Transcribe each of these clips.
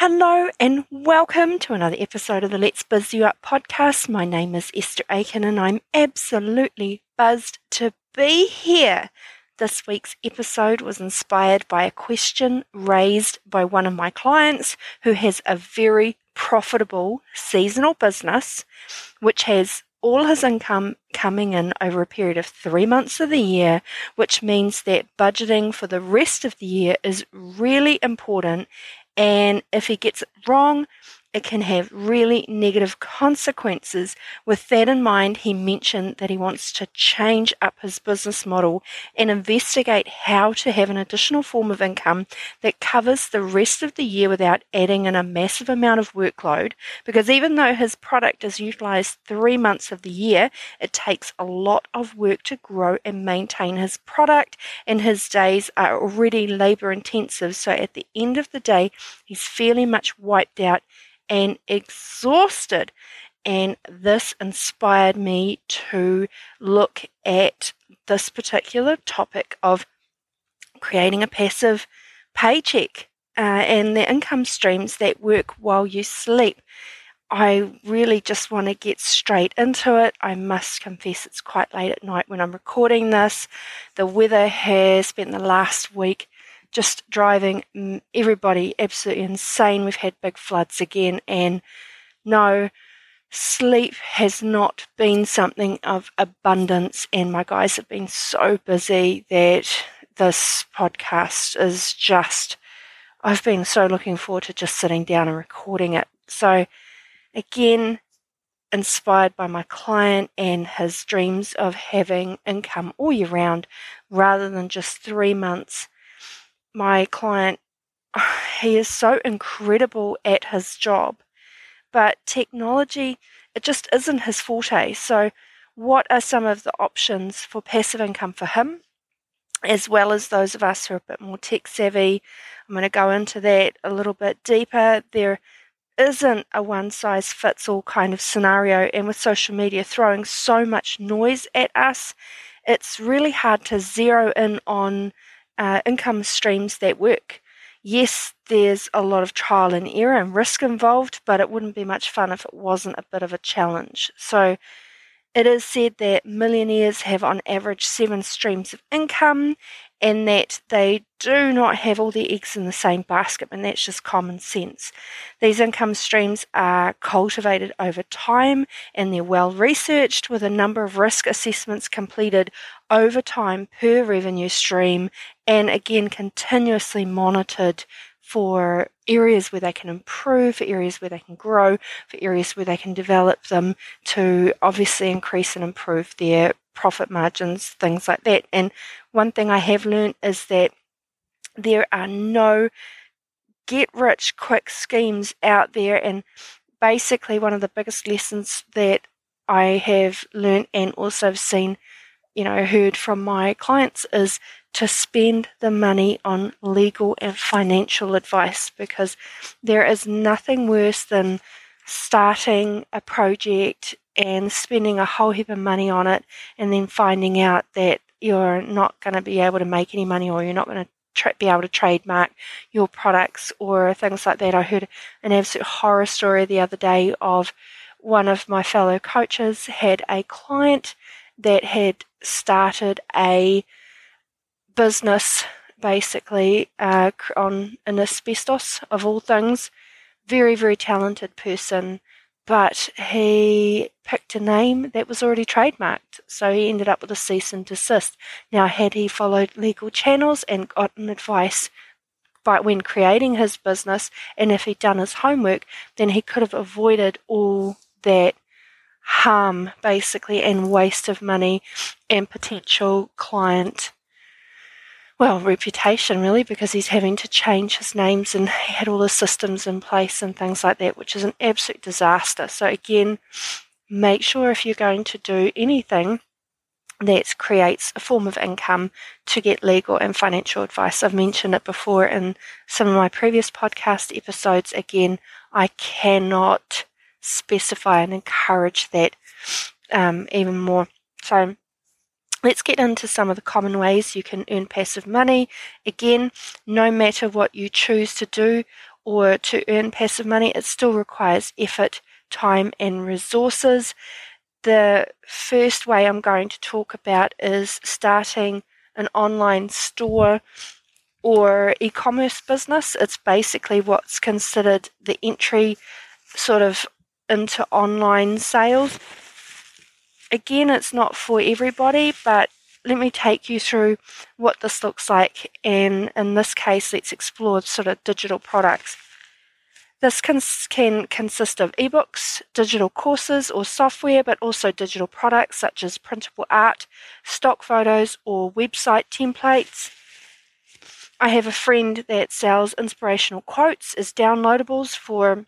Hello and welcome to another episode of the Let's Biz You Up podcast. My name is Esther Aiken and I'm absolutely buzzed to be here. This week's episode was inspired by a question raised by one of my clients who has a very profitable seasonal business which has all his income coming in over a period of three months of the year, which means that budgeting for the rest of the year is really important and if he gets it wrong, it can have really negative consequences. With that in mind, he mentioned that he wants to change up his business model and investigate how to have an additional form of income that covers the rest of the year without adding in a massive amount of workload. Because even though his product is utilized three months of the year, it takes a lot of work to grow and maintain his product, and his days are already labor intensive. So at the end of the day, he's fairly much wiped out and exhausted. And this inspired me to look at this particular topic of creating a passive paycheck uh, and the income streams that work while you sleep. I really just want to get straight into it. I must confess it's quite late at night when I'm recording this. The weather has spent the last week just driving mm, everybody absolutely insane. We've had big floods again, and no, sleep has not been something of abundance. And my guys have been so busy that this podcast is just, I've been so looking forward to just sitting down and recording it. So, again, inspired by my client and his dreams of having income all year round rather than just three months my client, he is so incredible at his job, but technology, it just isn't his forte. So, what are some of the options for passive income for him, as well as those of us who are a bit more tech savvy? I'm going to go into that a little bit deeper. There isn't a one size fits all kind of scenario, and with social media throwing so much noise at us, it's really hard to zero in on uh, income streams that work. Yes, there's a lot of trial and error and risk involved, but it wouldn't be much fun if it wasn't a bit of a challenge. So, it is said that millionaires have on average seven streams of income, and that they do not have all the eggs in the same basket, and that's just common sense. These income streams are cultivated over time and they're well researched with a number of risk assessments completed over time per revenue stream, and again, continuously monitored for areas where they can improve, for areas where they can grow, for areas where they can develop them to obviously increase and improve their profit margins, things like that. And one thing I have learned is that there are no get rich quick schemes out there. And basically, one of the biggest lessons that I have learned and also seen, you know, heard from my clients is to spend the money on legal and financial advice because there is nothing worse than starting a project and spending a whole heap of money on it and then finding out that you're not going to be able to make any money or you're not going to tra- be able to trademark your products or things like that. I heard an absolute horror story the other day of one of my fellow coaches had a client that had started a business basically uh, on an asbestos of all things. Very, very talented person but he picked a name that was already trademarked, so he ended up with a cease and desist. Now, had he followed legal channels and gotten advice by when creating his business, and if he'd done his homework, then he could have avoided all that harm, basically, and waste of money and potential client well, reputation really, because he's having to change his names and he had all the systems in place and things like that, which is an absolute disaster. So, again, make sure if you're going to do anything that creates a form of income to get legal and financial advice. I've mentioned it before in some of my previous podcast episodes. Again, I cannot specify and encourage that um, even more. So, Let's get into some of the common ways you can earn passive money. Again, no matter what you choose to do, or to earn passive money, it still requires effort, time, and resources. The first way I'm going to talk about is starting an online store or e commerce business. It's basically what's considered the entry sort of into online sales. Again, it's not for everybody, but let me take you through what this looks like. And in this case, let's explore sort of digital products. This can, can consist of ebooks, digital courses or software, but also digital products such as printable art, stock photos, or website templates. I have a friend that sells inspirational quotes as downloadables for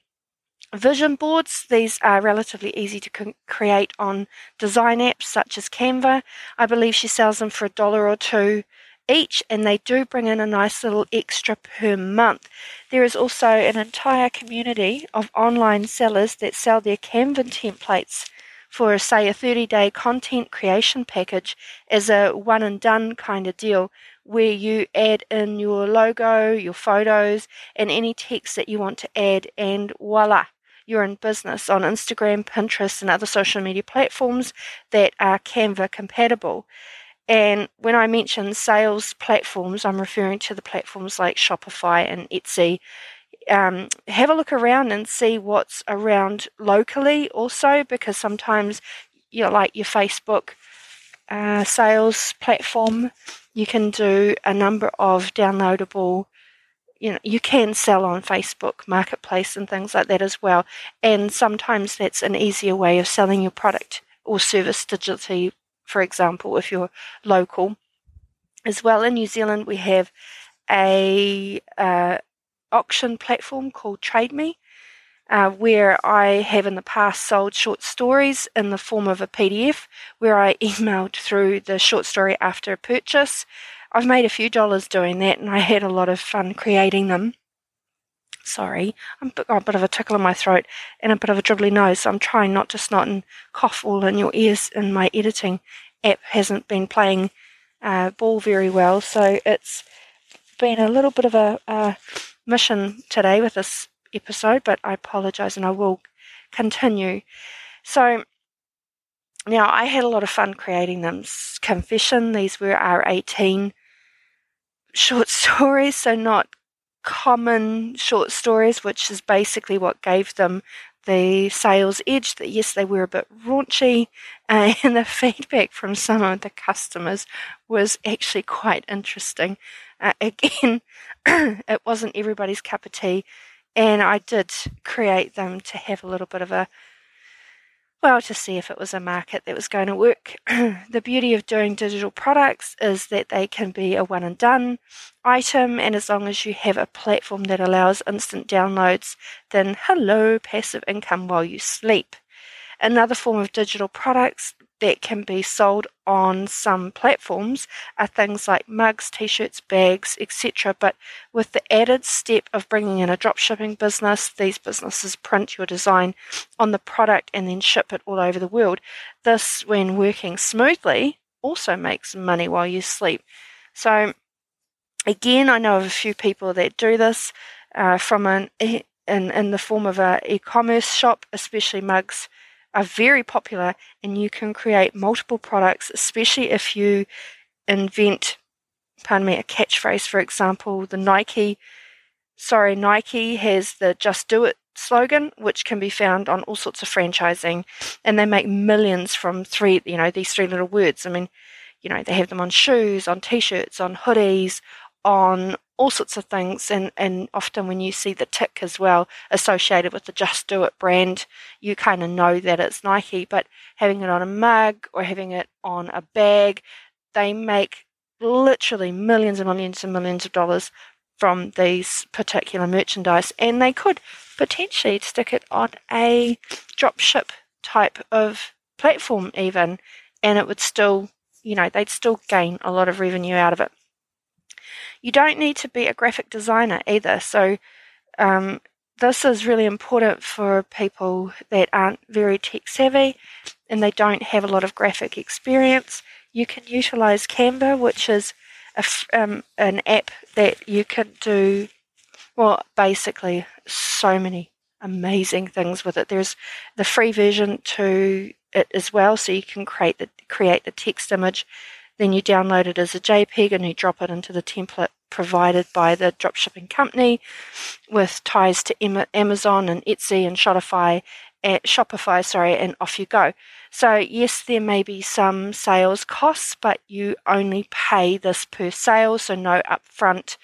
vision boards. These are relatively easy to create on design apps such as Canva. I believe she sells them for a dollar or two each, and they do bring in a nice little extra per month. There is also an entire community of online sellers that sell their Canva templates for, say, a 30 day content creation package as a one and done kind of deal where you add in your logo, your photos, and any text that you want to add, and voila, you're in business on Instagram, Pinterest, and other social media platforms that are Canva compatible. And when I mention sales platforms, I'm referring to the platforms like Shopify and Etsy. Um, have a look around and see what's around locally also, because sometimes, you know, like your Facebook uh, sales platform, you can do a number of downloadable you know you can sell on Facebook marketplace and things like that as well and sometimes that's an easier way of selling your product or service digitally for example, if you're local. As well in New Zealand, we have a uh, auction platform called Trade Me, uh, where I have in the past sold short stories in the form of a PDF, where I emailed through the short story after purchase. I've made a few dollars doing that, and I had a lot of fun creating them. Sorry, I'm got a bit of a tickle in my throat and a bit of a dribbly nose, so I'm trying not to snot and cough all in your ears in my editing app hasn't been playing uh, ball very well, so it's been a little bit of a, a mission today with this episode, but I apologise and I will continue. So now I had a lot of fun creating them. Confession, these were R18 short stories, so not common short stories, which is basically what gave them the sales edge. That yes, they were a bit raunchy, and the feedback from some of the customers was actually quite interesting. Uh, again, it wasn't everybody's cup of tea, and I did create them to have a little bit of a well, to see if it was a market that was going to work. the beauty of doing digital products is that they can be a one and done item, and as long as you have a platform that allows instant downloads, then hello, passive income while you sleep. Another form of digital products that can be sold on some platforms are things like mugs, t-shirts, bags, etc. But with the added step of bringing in a drop shipping business, these businesses print your design on the product and then ship it all over the world. This, when working smoothly, also makes money while you sleep. So, again, I know of a few people that do this uh, from an in in the form of a e-commerce shop, especially mugs are very popular and you can create multiple products, especially if you invent, pardon me, a catchphrase, for example, the Nike, sorry, Nike has the just do it slogan, which can be found on all sorts of franchising, and they make millions from three, you know, these three little words. I mean, you know, they have them on shoes, on t shirts, on hoodies, on all sorts of things. And, and often when you see the tick as well associated with the Just Do It brand, you kind of know that it's Nike. But having it on a mug or having it on a bag, they make literally millions and millions and millions of dollars from these particular merchandise. And they could potentially stick it on a drop ship type of platform, even, and it would still, you know, they'd still gain a lot of revenue out of it. You don't need to be a graphic designer either. So, um, this is really important for people that aren't very tech savvy and they don't have a lot of graphic experience. You can utilize Canva, which is a, um, an app that you can do Well, basically, so many amazing things with it. There's the free version to it as well, so you can create the create the text image, then you download it as a JPEG and you drop it into the template provided by the dropshipping company with ties to Amazon and Etsy and Shopify, uh, Shopify, sorry, and off you go. So yes, there may be some sales costs, but you only pay this per sale, so no upfront,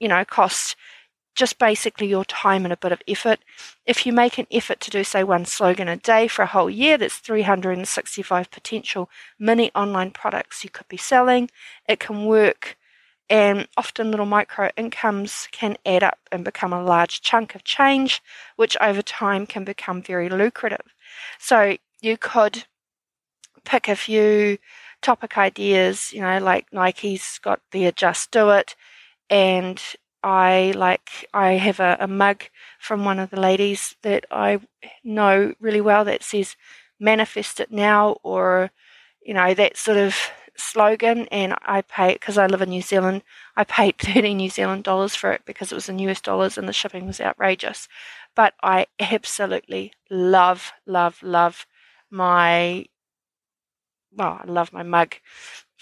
you know, cost just basically your time and a bit of effort. If you make an effort to do, say, one slogan a day for a whole year, that's 365 potential mini online products you could be selling. It can work, and often little micro incomes can add up and become a large chunk of change, which over time can become very lucrative. So you could pick a few topic ideas, you know, like Nike's got the Just Do It, and I like I have a, a mug from one of the ladies that I know really well that says manifest it now or you know that sort of slogan and I pay because I live in New Zealand I paid 30 New Zealand dollars for it because it was in US dollars and the shipping was outrageous. But I absolutely love love love my well I love my mug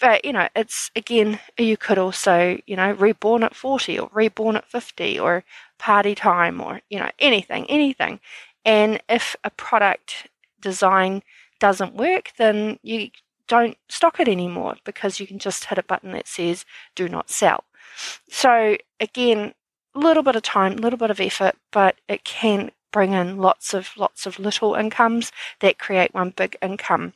but you know it's again you could also you know reborn at 40 or reborn at 50 or party time or you know anything anything. And if a product design doesn't work then you don't stock it anymore because you can just hit a button that says do not sell. So again a little bit of time a little bit of effort but it can bring in lots of lots of little incomes that create one big income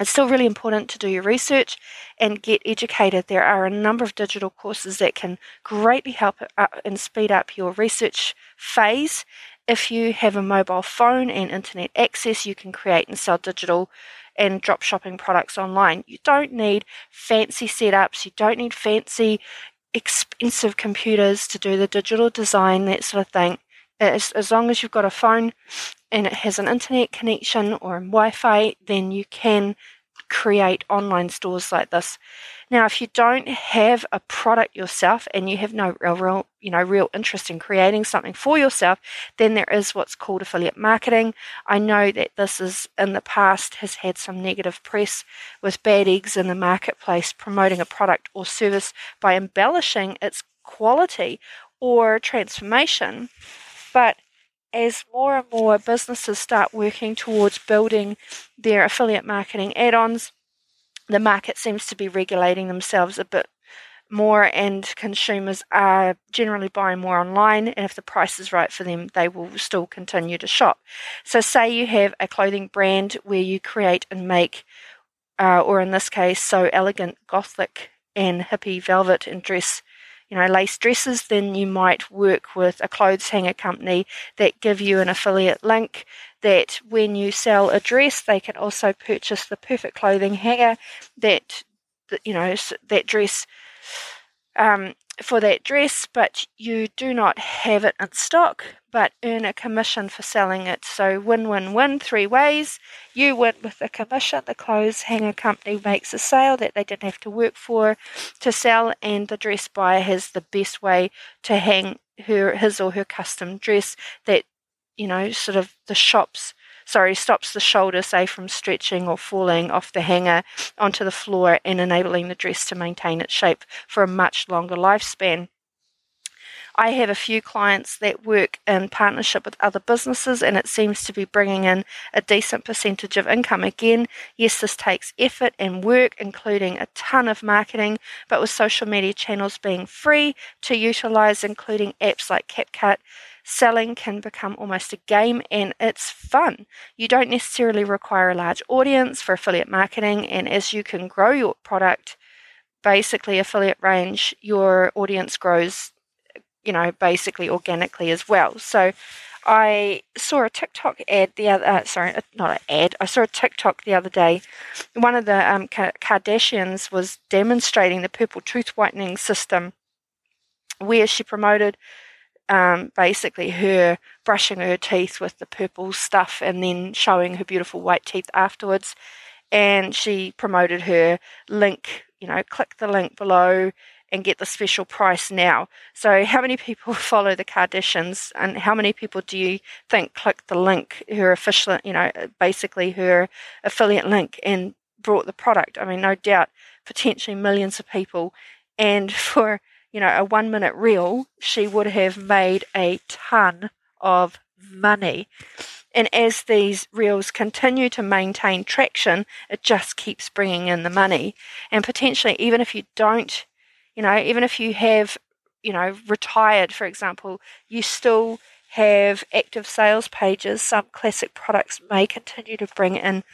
it's still really important to do your research and get educated. There are a number of digital courses that can greatly help uh, and speed up your research phase. If you have a mobile phone and internet access, you can create and sell digital and drop shipping products online. You don't need fancy setups, you don't need fancy, expensive computers to do the digital design, that sort of thing. As, as long as you've got a phone and it has an internet connection or Wi Fi, then you can create online stores like this. Now, if you don't have a product yourself and you have no real, real, you know, real interest in creating something for yourself, then there is what's called affiliate marketing. I know that this is in the past has had some negative press with bad eggs in the marketplace promoting a product or service by embellishing its quality or transformation. But as more and more businesses start working towards building their affiliate marketing add ons, the market seems to be regulating themselves a bit more, and consumers are generally buying more online. And if the price is right for them, they will still continue to shop. So, say you have a clothing brand where you create and make, uh, or in this case, so elegant, gothic, and hippie velvet and dress you know, lace dresses, then you might work with a clothes hanger company that give you an affiliate link that when you sell a dress, they can also purchase the perfect clothing hanger that, you know, that dress um, for that dress, but you do not have it in stock, but earn a commission for selling it. So win win win three ways. You win with the commission, the clothes hanger company makes a sale that they didn't have to work for to sell, and the dress buyer has the best way to hang her his or her custom dress that you know sort of the shops sorry, stops the shoulder, say, from stretching or falling off the hanger onto the floor and enabling the dress to maintain its shape for a much longer lifespan. I have a few clients that work in partnership with other businesses, and it seems to be bringing in a decent percentage of income. Again, yes, this takes effort and work, including a ton of marketing, but with social media channels being free to utilize, including apps like CapCut, selling can become almost a game and it's fun. You don't necessarily require a large audience for affiliate marketing, and as you can grow your product, basically affiliate range, your audience grows, you know, basically organically as well. So I saw a TikTok ad the other, uh, sorry, uh, not an ad. I saw a TikTok the other day. One of the um, Kardashians was demonstrating the purple tooth whitening system, where she promoted um, basically her brushing her teeth with the purple stuff and then showing her beautiful white teeth afterwards. And she promoted her link, you know, click the link below and get the special price now. So, how many people follow the Kardashians, and how many people do you think clicked the link, her official, you know, basically her affiliate link, and brought the product? I mean, no doubt, potentially millions of people. And for you know a one minute reel, she would have made a ton of money. And as these reels continue to maintain traction, it just keeps bringing in the money. And potentially, even if you don't, you know, even if you have, you know, retired, for example, you still have active sales pages. Some classic products may continue to bring in,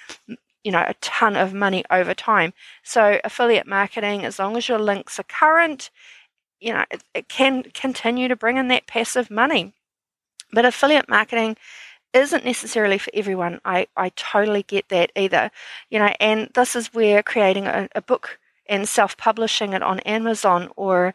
you know, a ton of money over time. So, affiliate marketing, as long as your links are current, you know, it, it can continue to bring in that passive money. But affiliate marketing isn't necessarily for everyone. I, I totally get that either. You know, and this is where creating a, a book and self publishing it on Amazon or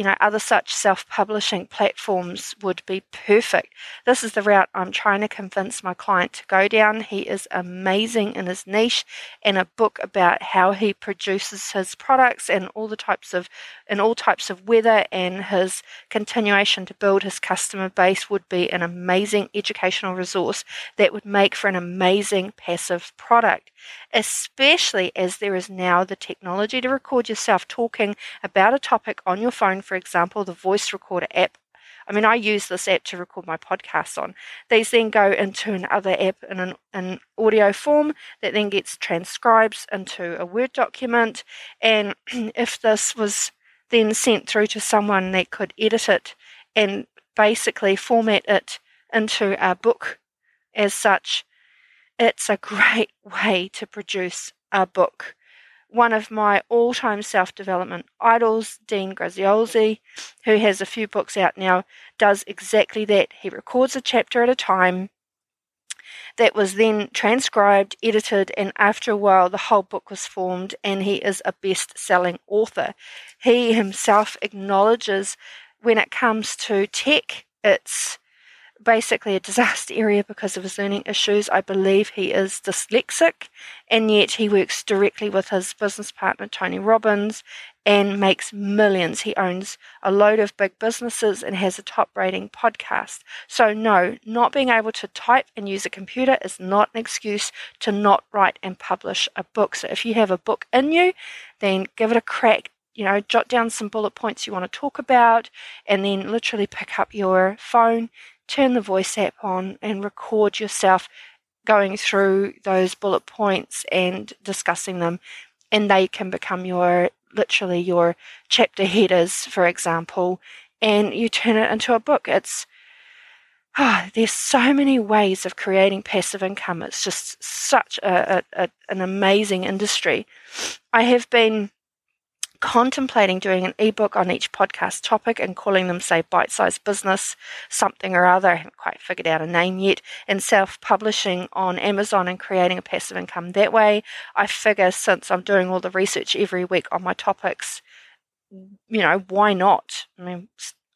you know other such self publishing platforms would be perfect. This is the route I'm trying to convince my client to go down. He is amazing in his niche and a book about how he produces his products and all the types of in all types of weather and his continuation to build his customer base would be an amazing educational resource that would make for an amazing passive product, especially as there is now the technology to record yourself talking about a topic on your phone for example, the voice recorder app. I mean, I use this app to record my podcasts on. These then go into another app in an, an audio form that then gets transcribed into a Word document. And if this was then sent through to someone that could edit it and basically format it into a book as such, it's a great way to produce a book one of my all time self development idols, Dean Graziosi, who has a few books out now, does exactly that. He records a chapter at a time that was then transcribed, edited, and after a while the whole book was formed, and he is a best selling author. He himself acknowledges when it comes to tech, it's basically a disaster area because of his learning issues. I believe he is dyslexic, and yet he works directly with his business partner, Tony Robbins, and makes millions. He owns a load of big businesses and has a top rating podcast. So, no, not being able to type and use a computer is not an excuse to not write and publish a book. So, if you have a book in you, then give it a crack you know, jot down some bullet points you want to talk about, and then literally pick up your phone, turn the voice app on and record yourself going through those bullet points and discussing them. And they can become your literally your chapter headers, for example, and you turn it into a book. It's oh, there's so many ways of creating passive income. It's just such a, a, a an amazing industry. I have been contemplating doing an ebook on each podcast topic and calling them, say, bite sized business, something or other. I haven't quite figured out a name yet. And self publishing on Amazon and creating a passive income that way. I figure since I'm doing all the research every week on my topics, you know, why not? I mean,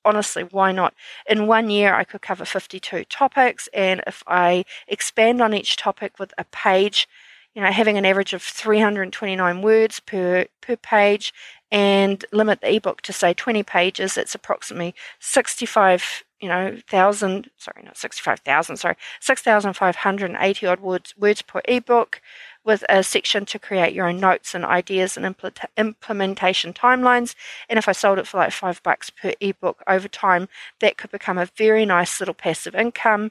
honestly, why not? In one year, I could cover 52 topics, and if I expand on each topic with a page, you know, having an average of 329 words per per page and limit the ebook to say 20 pages, it's approximately 65, you know, thousand, sorry, not 65,000, sorry, 6,580 odd words, words per ebook with a section to create your own notes and ideas and impl- implementation timelines. And if I sold it for like five bucks per ebook over time, that could become a very nice little passive income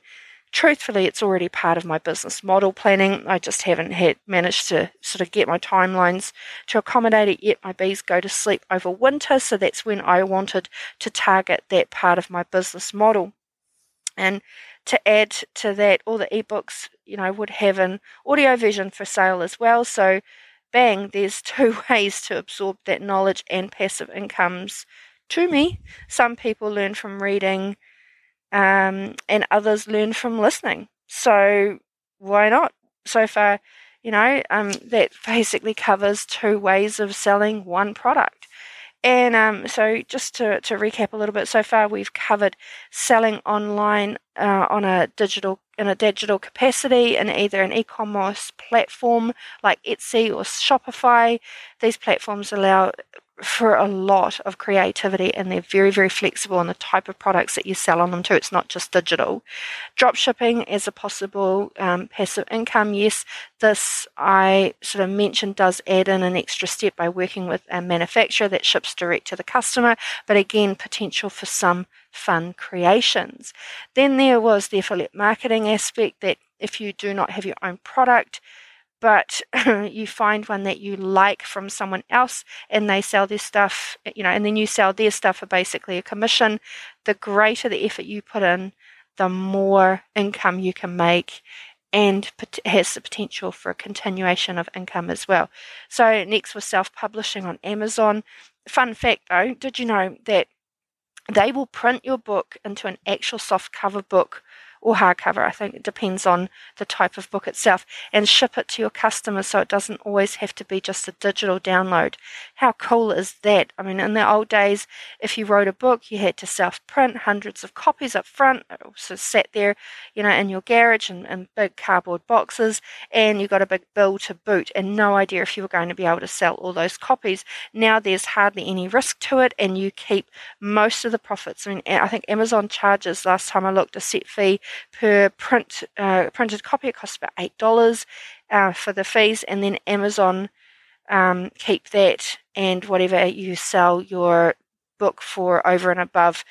truthfully, it's already part of my business model planning. I just haven't had managed to sort of get my timelines to accommodate it yet. My bees go to sleep over winter, so that's when I wanted to target that part of my business model. And to add to that, all the ebooks, you know, would have an audio version for sale as well. So, bang, there's two ways to absorb that knowledge and passive incomes to me. Some people learn from reading um, and others learn from listening. So why not? So far, you know, um, that basically covers two ways of selling one product. And um, so, just to, to recap a little bit, so far we've covered selling online uh, on a digital in a digital capacity in either an e-commerce platform like Etsy or Shopify. These platforms allow for a lot of creativity and they're very, very flexible on the type of products that you sell on them too. It's not just digital. Drop shipping as a possible um, passive income, yes, this I sort of mentioned does add in an extra step by working with a manufacturer that ships direct to the customer, but again, potential for some fun creations. Then there was the affiliate marketing aspect that if you do not have your own product, but you find one that you like from someone else and they sell their stuff, you know, and then you sell their stuff for basically a commission, the greater the effort you put in, the more income you can make and has the potential for a continuation of income as well. So, next was self publishing on Amazon. Fun fact though, did you know that they will print your book into an actual soft cover book or hardcover. I think it depends on the type of book itself, and ship it to your customers so it doesn't always have to be just a digital download. How cool is that? I mean, in the old days, if you wrote a book, you had to self print hundreds of copies up front. It also sat there, you know, in your garage in, in big cardboard boxes, and you got a big bill to boot, and no idea if you were going to be able to sell all those copies. Now there's hardly any risk to it, and you keep most of the profits. I mean, I think Amazon charges last time I looked a set fee per print uh, printed copy. It costs about eight dollars uh, for the fees, and then Amazon um, keep that and whatever you sell your book for over and above,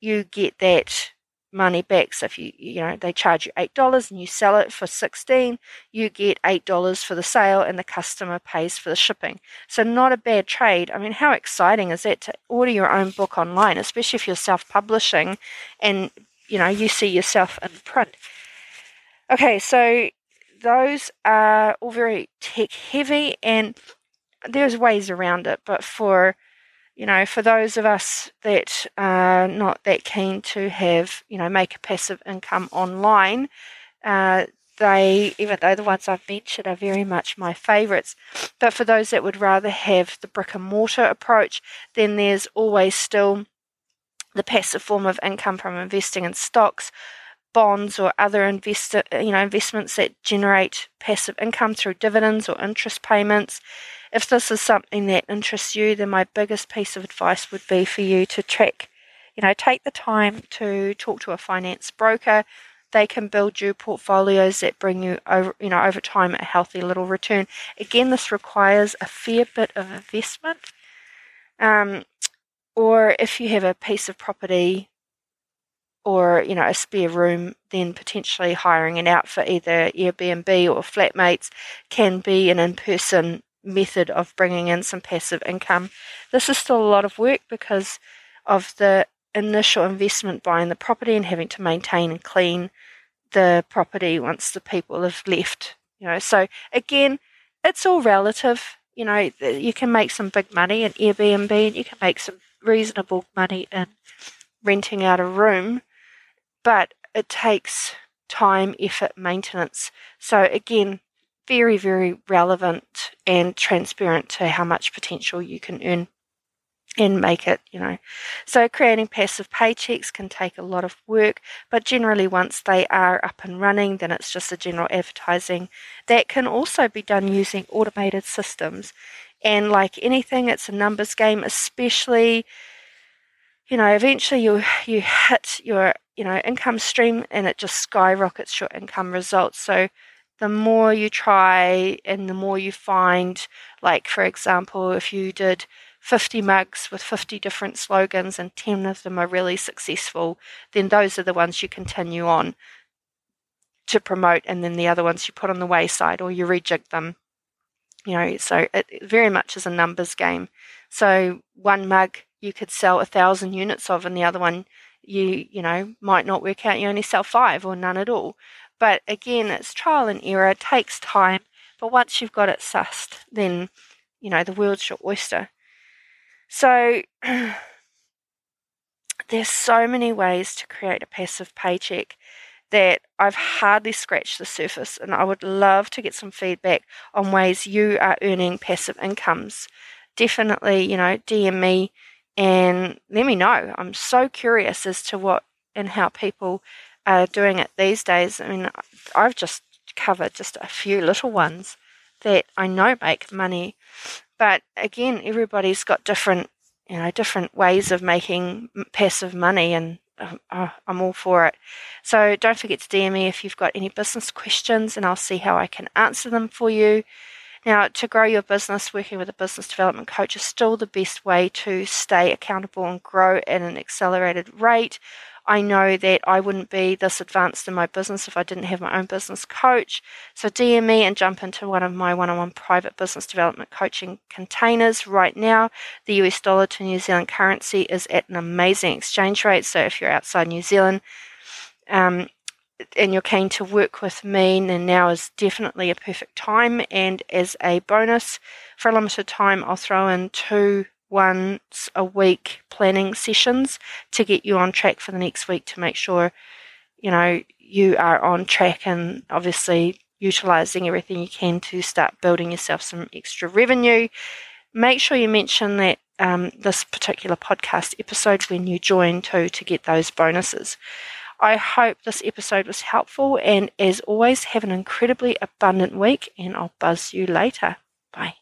you get that money back. So if you you know they charge you eight dollars and you sell it for sixteen, you get eight dollars for the sale and the customer pays for the shipping. So not a bad trade. I mean, how exciting is that to order your own book online, especially if you're self-publishing and you know, you see yourself in print. Okay, so those are all very tech heavy and there's ways around it, but for you know, for those of us that are not that keen to have, you know, make a passive income online, uh, they, even though the ones I've mentioned are very much my favourites, but for those that would rather have the brick and mortar approach, then there's always still the passive form of income from investing in stocks, bonds, or other investor, you know, investments that generate passive income through dividends or interest payments. If this is something that interests you, then my biggest piece of advice would be for you to track, you know, take the time to talk to a finance broker. They can build you portfolios that bring you over, you know, over time a healthy little return. Again, this requires a fair bit of investment. Um, or if you have a piece of property or you know a spare room then potentially hiring it out for either airbnb or flatmates can be an in-person method of bringing in some passive income. This is still a lot of work because of the initial investment buying the property and having to maintain and clean the property once the people have left you know. So again it's all relative you know. You can make some big money in airbnb and you can make some reasonable money in renting out a room, but it takes time, effort, maintenance. So, again, very, very relevant and transparent to how much potential you can earn and make it, you know. So, creating passive paychecks can take a lot of work, but generally, once they are up and running, then it's just a general advertising that can also be done using automated systems. And like anything, it's a numbers game, especially, you know, eventually you you hit your, you know, income stream and it just skyrockets your income results. So the more you try and the more you find, like for example, if you did 50 mugs with 50 different slogans and 10 of them are really successful, then those are the ones you continue on to promote, and then the other ones you put on the wayside or you rejig them you know, so it very much is a numbers game. So one mug you could sell a thousand units of, and the other one you you know might not work out. You only sell five or none at all. But again, it's trial and error. It takes time. But once you've got it sussed, then you know the world's your oyster. So there's so many ways to create a passive paycheck that I've hardly scratched the surface, and I would love to get some feedback on ways you are earning passive incomes. Definitely, you know, DM me and let me know. I'm so curious as to what and how people are doing it these days. I mean, I've just covered just a few little ones that I know make money, but again, everybody's got different, you know, different ways of making passive money, and Uh, uh, I'm all for it. So don't forget to DM me if you've got any business questions, and I'll see how I can answer them for you. Now, to grow your business, working with a business development coach is still the best way to stay accountable and grow at an accelerated rate. I know that I wouldn't be this advanced in my business if I didn't have my own business coach. So DM me and jump into one of my one-on-one private business development coaching containers right now. The US dollar to New Zealand currency is at an amazing exchange rate. So if you're outside New Zealand, um, and you're keen to work with me, then now is definitely a perfect time. And as a bonus, for a limited time, I'll throw in two once a week planning sessions to get you on track for the next week to make sure, you know, you are on track and obviously utilizing everything you can to start building yourself some extra revenue. Make sure you mention that um, this particular podcast episode when you join too to get those bonuses. I hope this episode was helpful, and as always, have an incredibly abundant week, and I'll buzz you later. Bye.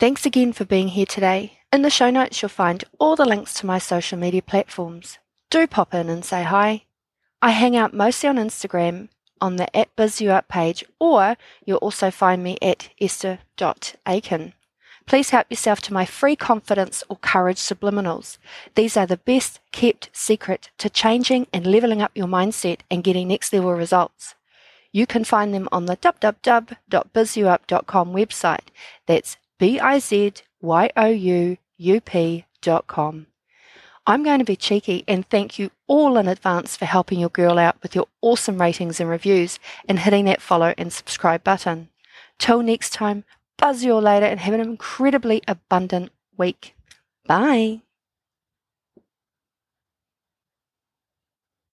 Thanks again for being here today. In the show notes, you'll find all the links to my social media platforms. Do pop in and say hi. I hang out mostly on Instagram on the at BizYouUp page, or you'll also find me at esther.aiken. Please help yourself to my free confidence or courage subliminals. These are the best kept secret to changing and leveling up your mindset and getting next level results. You can find them on the www.bizyouup.com website. That's B I Z Y O U U com. I'm going to be cheeky and thank you all in advance for helping your girl out with your awesome ratings and reviews and hitting that follow and subscribe button. Till next time, buzz you all later and have an incredibly abundant week. Bye.